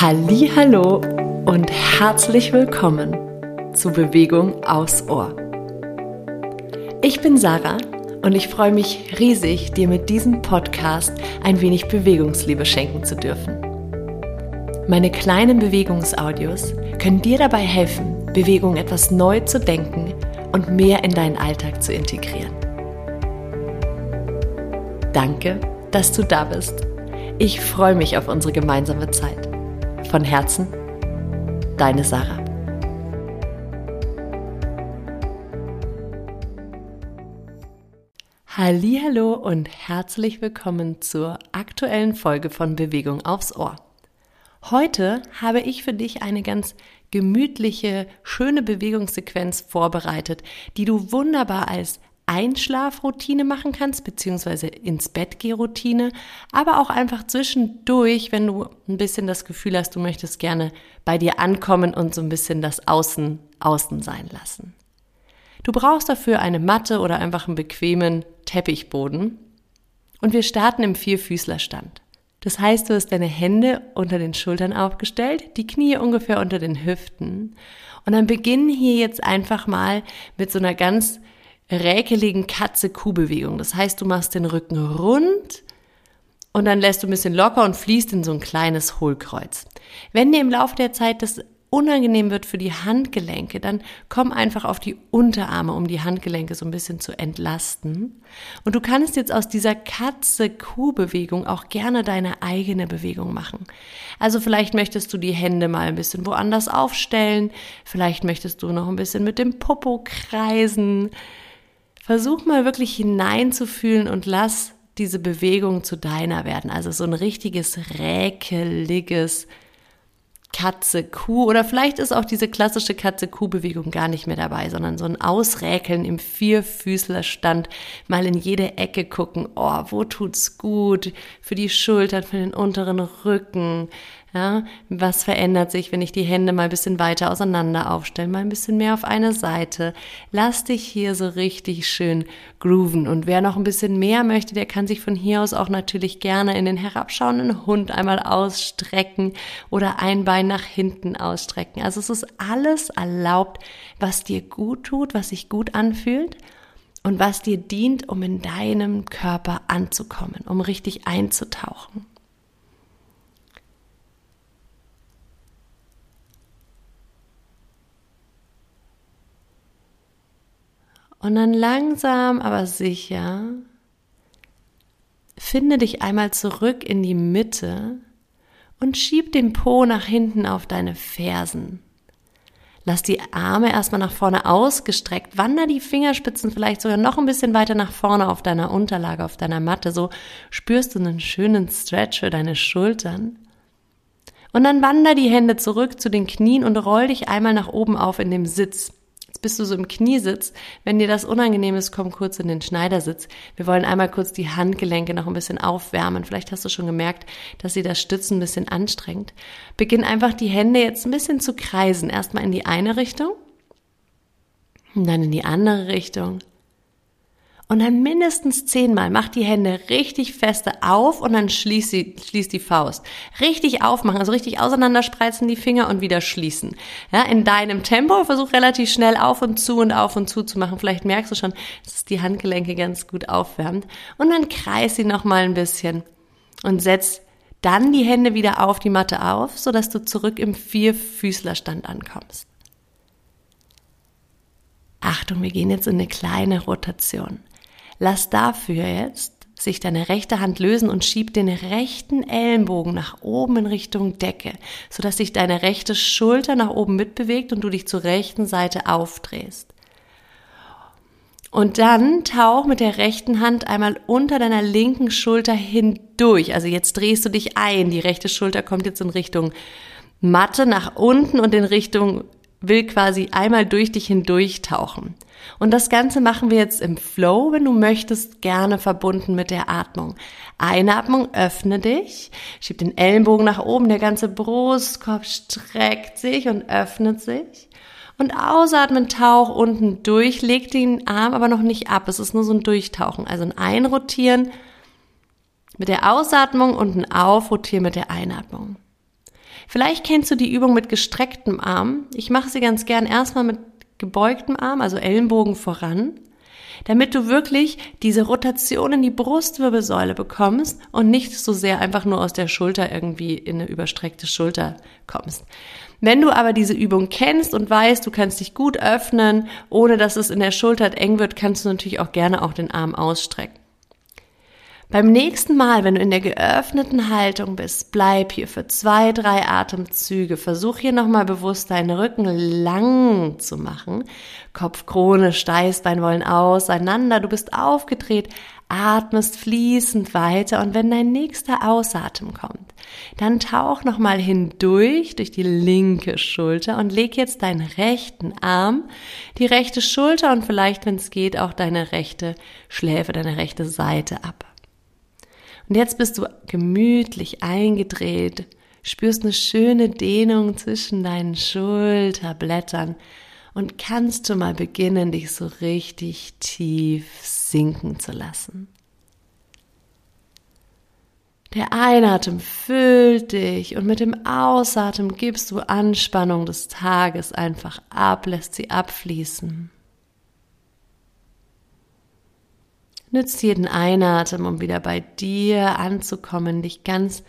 Hallo und herzlich willkommen zu Bewegung aus Ohr. Ich bin Sarah und ich freue mich riesig, dir mit diesem Podcast ein wenig Bewegungsliebe schenken zu dürfen. Meine kleinen Bewegungsaudios können dir dabei helfen, Bewegung etwas neu zu denken und mehr in deinen Alltag zu integrieren. Danke, dass du da bist. Ich freue mich auf unsere gemeinsame Zeit. Von Herzen, deine Sarah. Hallo und herzlich willkommen zur aktuellen Folge von Bewegung aufs Ohr. Heute habe ich für dich eine ganz gemütliche, schöne Bewegungssequenz vorbereitet, die du wunderbar als Einschlafroutine machen kannst, beziehungsweise ins Bett geh Routine, aber auch einfach zwischendurch, wenn du ein bisschen das Gefühl hast, du möchtest gerne bei dir ankommen und so ein bisschen das Außen außen sein lassen. Du brauchst dafür eine Matte oder einfach einen bequemen Teppichboden. Und wir starten im Vierfüßlerstand. Das heißt, du hast deine Hände unter den Schultern aufgestellt, die Knie ungefähr unter den Hüften. Und dann beginnen hier jetzt einfach mal mit so einer ganz räkeligen Katze-Kuh-Bewegung. Das heißt, du machst den Rücken rund und dann lässt du ein bisschen locker und fließt in so ein kleines Hohlkreuz. Wenn dir im Laufe der Zeit das unangenehm wird für die Handgelenke, dann komm einfach auf die Unterarme, um die Handgelenke so ein bisschen zu entlasten. Und du kannst jetzt aus dieser Katze-Kuh-Bewegung auch gerne deine eigene Bewegung machen. Also vielleicht möchtest du die Hände mal ein bisschen woanders aufstellen, vielleicht möchtest du noch ein bisschen mit dem Popo kreisen, Versuch mal wirklich hineinzufühlen und lass diese Bewegung zu deiner werden. Also so ein richtiges räkeliges Katze-Kuh. Oder vielleicht ist auch diese klassische Katze-Kuh-Bewegung gar nicht mehr dabei, sondern so ein Ausräkeln im Vierfüßlerstand, mal in jede Ecke gucken, oh, wo tut's gut, für die Schultern, für den unteren Rücken, ja, was verändert sich, wenn ich die Hände mal ein bisschen weiter auseinander aufstelle, mal ein bisschen mehr auf eine Seite. Lass dich hier so richtig schön grooven. Und wer noch ein bisschen mehr möchte, der kann sich von hier aus auch natürlich gerne in den herabschauenden Hund einmal ausstrecken oder ein Bein nach hinten ausstrecken. Also es ist alles erlaubt, was dir gut tut, was sich gut anfühlt und was dir dient, um in deinem Körper anzukommen, um richtig einzutauchen. Und dann langsam, aber sicher, finde dich einmal zurück in die Mitte und schieb den Po nach hinten auf deine Fersen. Lass die Arme erstmal nach vorne ausgestreckt, wander die Fingerspitzen vielleicht sogar noch ein bisschen weiter nach vorne auf deiner Unterlage, auf deiner Matte. So spürst du einen schönen Stretch für deine Schultern. Und dann wander die Hände zurück zu den Knien und roll dich einmal nach oben auf in dem Sitz bist du so im Kniesitz. Wenn dir das unangenehm ist, komm kurz in den Schneidersitz. Wir wollen einmal kurz die Handgelenke noch ein bisschen aufwärmen. Vielleicht hast du schon gemerkt, dass sie das Stützen ein bisschen anstrengt. Beginn einfach die Hände jetzt ein bisschen zu kreisen. Erstmal in die eine Richtung und dann in die andere Richtung und dann mindestens zehnmal mach die Hände richtig feste auf und dann schließ, sie, schließ die Faust. Richtig aufmachen, also richtig auseinanderspreizen die Finger und wieder schließen. Ja, in deinem Tempo versuch relativ schnell auf und zu und auf und zu zu machen. Vielleicht merkst du schon, dass die Handgelenke ganz gut aufwärmt. Und dann kreis sie noch mal ein bisschen und setz dann die Hände wieder auf die Matte auf, sodass du zurück im Vierfüßlerstand ankommst. Achtung, wir gehen jetzt in eine kleine Rotation. Lass dafür jetzt sich deine rechte Hand lösen und schieb den rechten Ellenbogen nach oben in Richtung Decke, sodass sich deine rechte Schulter nach oben mitbewegt und du dich zur rechten Seite aufdrehst. Und dann tauch mit der rechten Hand einmal unter deiner linken Schulter hindurch. Also jetzt drehst du dich ein. Die rechte Schulter kommt jetzt in Richtung Matte nach unten und in Richtung will quasi einmal durch dich hindurch tauchen. Und das Ganze machen wir jetzt im Flow, wenn du möchtest, gerne verbunden mit der Atmung. Einatmung, öffne dich, schieb den Ellenbogen nach oben, der ganze Brustkorb streckt sich und öffnet sich. Und ausatmen, tauch unten durch, leg den Arm aber noch nicht ab. Es ist nur so ein Durchtauchen. Also ein Einrotieren mit der Ausatmung und ein Aufrotieren mit der Einatmung. Vielleicht kennst du die Übung mit gestrecktem Arm. Ich mache sie ganz gern erstmal mit gebeugtem Arm, also Ellenbogen voran, damit du wirklich diese Rotation in die Brustwirbelsäule bekommst und nicht so sehr einfach nur aus der Schulter irgendwie in eine überstreckte Schulter kommst. Wenn du aber diese Übung kennst und weißt, du kannst dich gut öffnen, ohne dass es in der Schulter eng wird, kannst du natürlich auch gerne auch den Arm ausstrecken. Beim nächsten Mal, wenn du in der geöffneten Haltung bist, bleib hier für zwei, drei Atemzüge. Versuch hier nochmal bewusst deinen Rücken lang zu machen. Kopfkrone, Steißbein wollen auseinander. Du bist aufgedreht, atmest fließend weiter und wenn dein nächster Ausatmen kommt, dann tauch nochmal hindurch durch die linke Schulter und leg jetzt deinen rechten Arm, die rechte Schulter und vielleicht, wenn es geht, auch deine rechte Schläfe, deine rechte Seite ab. Und jetzt bist du gemütlich eingedreht, spürst eine schöne Dehnung zwischen deinen Schulterblättern und kannst du mal beginnen, dich so richtig tief sinken zu lassen. Der Einatmen füllt dich und mit dem Ausatmen gibst du Anspannung des Tages einfach ab, lässt sie abfließen. Nützt jeden Einatmen, um wieder bei dir anzukommen, dich ganz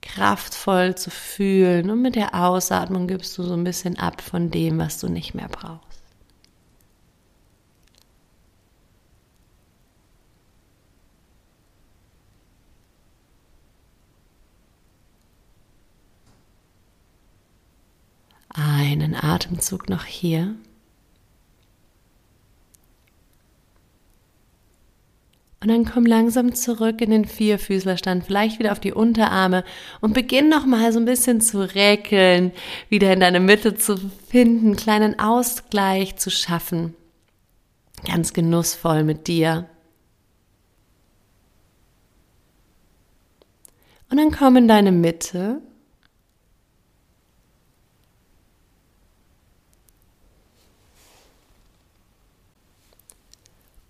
kraftvoll zu fühlen. Und mit der Ausatmung gibst du so ein bisschen ab von dem, was du nicht mehr brauchst. Einen Atemzug noch hier. Und dann komm langsam zurück in den Vierfüßlerstand, vielleicht wieder auf die Unterarme und beginn nochmal so ein bisschen zu räkeln, wieder in deine Mitte zu finden, kleinen Ausgleich zu schaffen. Ganz genussvoll mit dir. Und dann komm in deine Mitte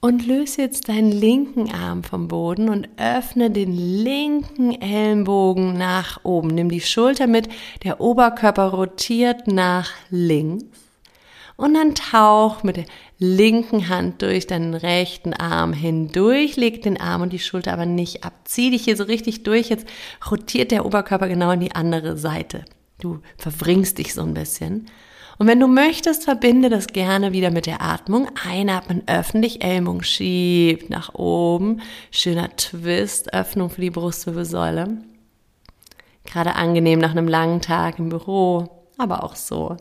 Und löse jetzt deinen linken Arm vom Boden und öffne den linken Ellenbogen nach oben. Nimm die Schulter mit, der Oberkörper rotiert nach links. Und dann tauch mit der linken Hand durch deinen rechten Arm hindurch, leg den Arm und die Schulter aber nicht ab. Zieh dich hier so richtig durch. Jetzt rotiert der Oberkörper genau in die andere Seite. Du verwringst dich so ein bisschen. Und wenn du möchtest, verbinde das gerne wieder mit der Atmung. Einatmen, öffne dich, Ellbogen schiebt nach oben. Schöner Twist, Öffnung für die Brustwirbelsäule. Gerade angenehm nach einem langen Tag im Büro, aber auch so.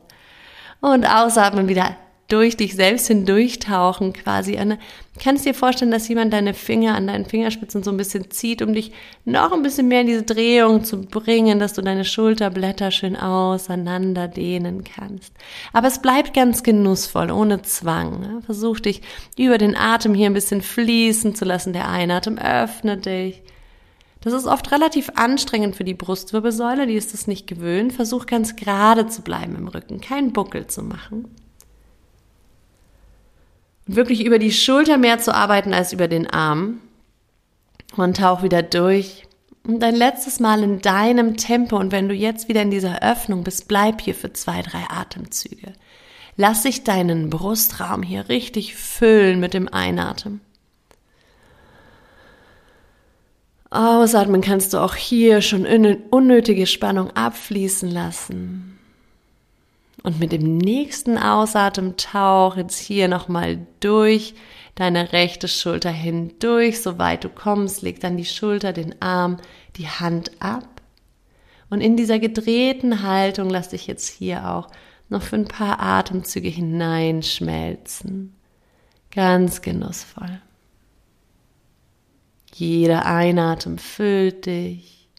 Und ausatmen wieder durch dich selbst hindurchtauchen quasi. Eine, kannst dir vorstellen, dass jemand deine Finger an deinen Fingerspitzen so ein bisschen zieht, um dich noch ein bisschen mehr in diese Drehung zu bringen, dass du deine Schulterblätter schön auseinander dehnen kannst. Aber es bleibt ganz genussvoll, ohne Zwang. Ne? Versuch dich über den Atem hier ein bisschen fließen zu lassen. Der Einatem öffne dich. Das ist oft relativ anstrengend für die Brustwirbelsäule, die ist es nicht gewöhnt. Versuch ganz gerade zu bleiben im Rücken, keinen Buckel zu machen wirklich über die Schulter mehr zu arbeiten als über den Arm. Und tauch wieder durch. Und ein letztes Mal in deinem Tempo. Und wenn du jetzt wieder in dieser Öffnung bist, bleib hier für zwei, drei Atemzüge. Lass sich deinen Brustraum hier richtig füllen mit dem Einatmen. Ausatmen kannst du auch hier schon unnötige Spannung abfließen lassen. Und mit dem nächsten Ausatmen tauch jetzt hier nochmal durch deine rechte Schulter hindurch, soweit du kommst, leg dann die Schulter, den Arm, die Hand ab. Und in dieser gedrehten Haltung lass dich jetzt hier auch noch für ein paar Atemzüge hineinschmelzen. Ganz genussvoll. Jeder Einatmen füllt dich.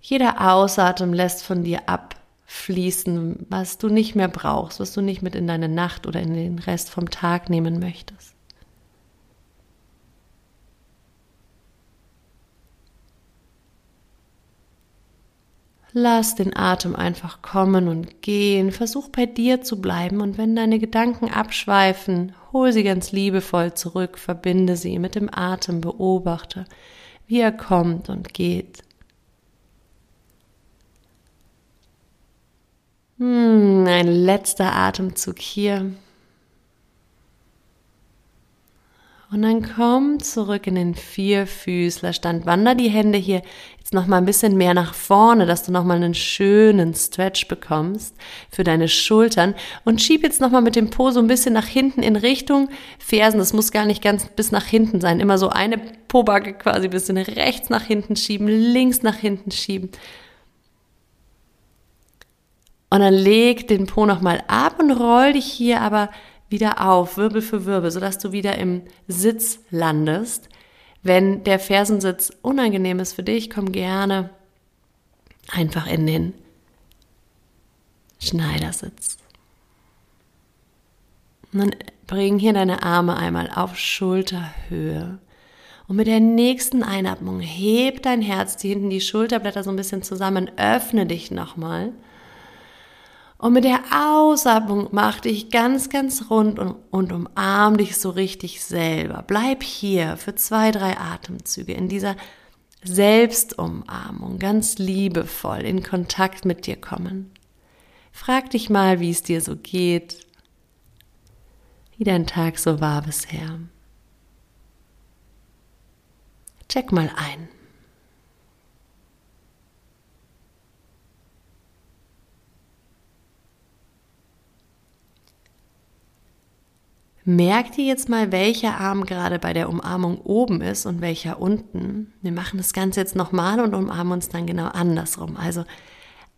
Jeder Ausatmen lässt von dir ab, fließen, was du nicht mehr brauchst, was du nicht mit in deine Nacht oder in den Rest vom Tag nehmen möchtest. Lass den Atem einfach kommen und gehen. Versuch bei dir zu bleiben und wenn deine Gedanken abschweifen, hol sie ganz liebevoll zurück, verbinde sie mit dem Atem, beobachte, wie er kommt und geht. Hm, ein letzter Atemzug hier. Und dann komm zurück in den Vierfüßlerstand. Wander die Hände hier jetzt noch mal ein bisschen mehr nach vorne, dass du noch mal einen schönen Stretch bekommst für deine Schultern und schieb jetzt noch mal mit dem Po so ein bisschen nach hinten in Richtung Fersen. Das muss gar nicht ganz bis nach hinten sein. Immer so eine Pobacke quasi ein bisschen rechts nach hinten schieben, links nach hinten schieben. Und dann leg den Po noch mal ab und roll dich hier aber wieder auf, Wirbel für Wirbel, sodass du wieder im Sitz landest. Wenn der Fersensitz unangenehm ist für dich, komm gerne einfach in den Schneidersitz. Und dann bring hier deine Arme einmal auf Schulterhöhe. Und mit der nächsten Einatmung heb dein Herz, die hinten die Schulterblätter so ein bisschen zusammen, öffne dich nochmal. Und mit der Ausatmung mach dich ganz, ganz rund und, und umarm dich so richtig selber. Bleib hier für zwei, drei Atemzüge in dieser Selbstumarmung, ganz liebevoll in Kontakt mit dir kommen. Frag dich mal, wie es dir so geht, wie dein Tag so war bisher. Check mal ein. Merk dir jetzt mal, welcher Arm gerade bei der Umarmung oben ist und welcher unten. Wir machen das Ganze jetzt nochmal und umarmen uns dann genau andersrum. Also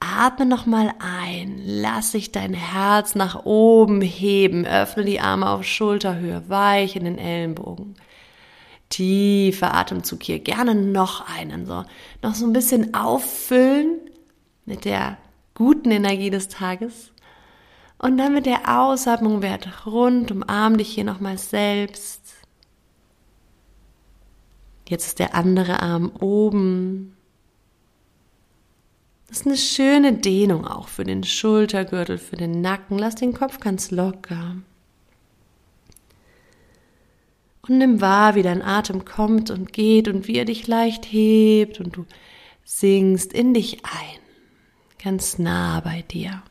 atme nochmal ein, lass sich dein Herz nach oben heben, öffne die Arme auf Schulterhöhe, weich in den Ellenbogen. Tiefer Atemzug hier, gerne noch einen, so. Noch so ein bisschen auffüllen mit der guten Energie des Tages. Und dann mit der Ausatmung werd rund, umarm dich hier nochmal selbst. Jetzt ist der andere Arm oben. Das ist eine schöne Dehnung auch für den Schultergürtel, für den Nacken. Lass den Kopf ganz locker. Und nimm wahr, wie dein Atem kommt und geht und wie er dich leicht hebt und du sinkst in dich ein, ganz nah bei dir.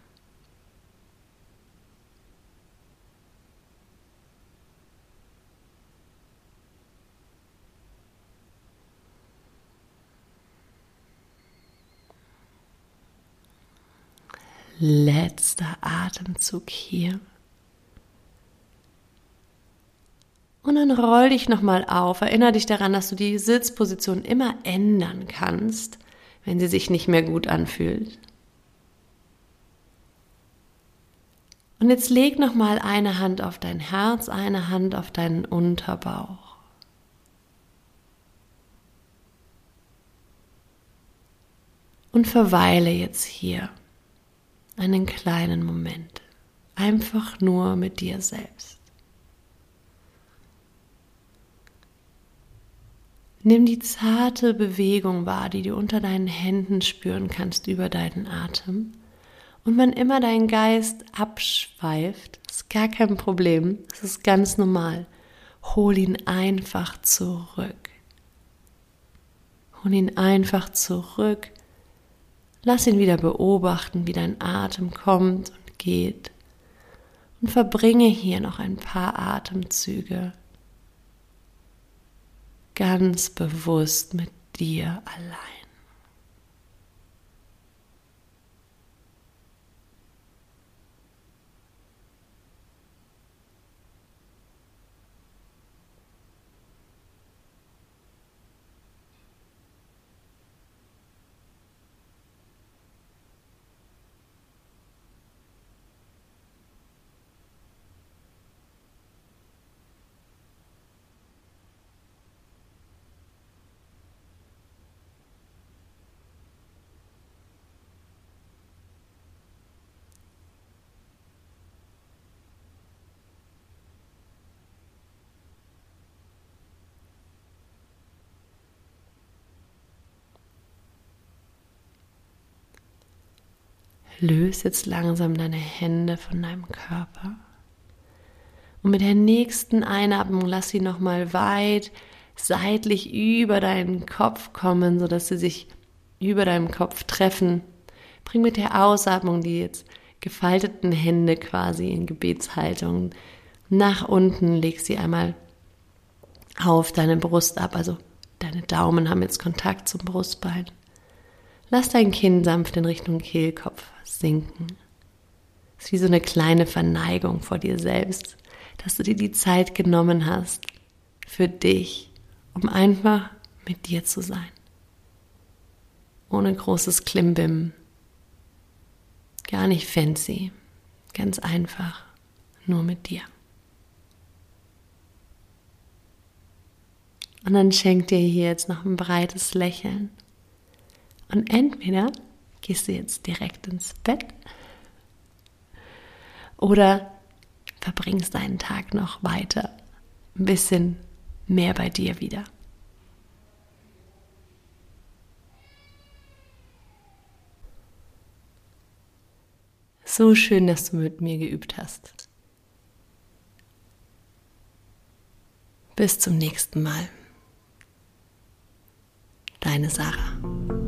Letzter Atemzug hier. Und dann roll dich nochmal auf. Erinnere dich daran, dass du die Sitzposition immer ändern kannst, wenn sie sich nicht mehr gut anfühlt. Und jetzt leg nochmal eine Hand auf dein Herz, eine Hand auf deinen Unterbauch. Und verweile jetzt hier einen kleinen Moment. Einfach nur mit dir selbst. Nimm die zarte Bewegung wahr, die du unter deinen Händen spüren kannst über deinen Atem. Und wenn immer dein Geist abschweift, ist gar kein Problem, es ist ganz normal. Hol ihn einfach zurück. Hol ihn einfach zurück Lass ihn wieder beobachten, wie dein Atem kommt und geht. Und verbringe hier noch ein paar Atemzüge ganz bewusst mit dir allein. Löse jetzt langsam deine Hände von deinem Körper. Und mit der nächsten Einatmung lass sie nochmal weit seitlich über deinen Kopf kommen, sodass sie sich über deinem Kopf treffen. Bring mit der Ausatmung die jetzt gefalteten Hände quasi in Gebetshaltung nach unten, leg sie einmal auf deine Brust ab, also deine Daumen haben jetzt Kontakt zum Brustbein. Lass dein Kinn sanft in Richtung Kehlkopf sinken. Es ist wie so eine kleine Verneigung vor dir selbst, dass du dir die Zeit genommen hast für dich, um einfach mit dir zu sein. Ohne großes Klimbim. Gar nicht fancy. Ganz einfach. Nur mit dir. Und dann schenkt dir hier jetzt noch ein breites Lächeln. Und entweder gehst du jetzt direkt ins Bett oder verbringst deinen Tag noch weiter, ein bisschen mehr bei dir wieder. So schön, dass du mit mir geübt hast. Bis zum nächsten Mal. Deine Sarah.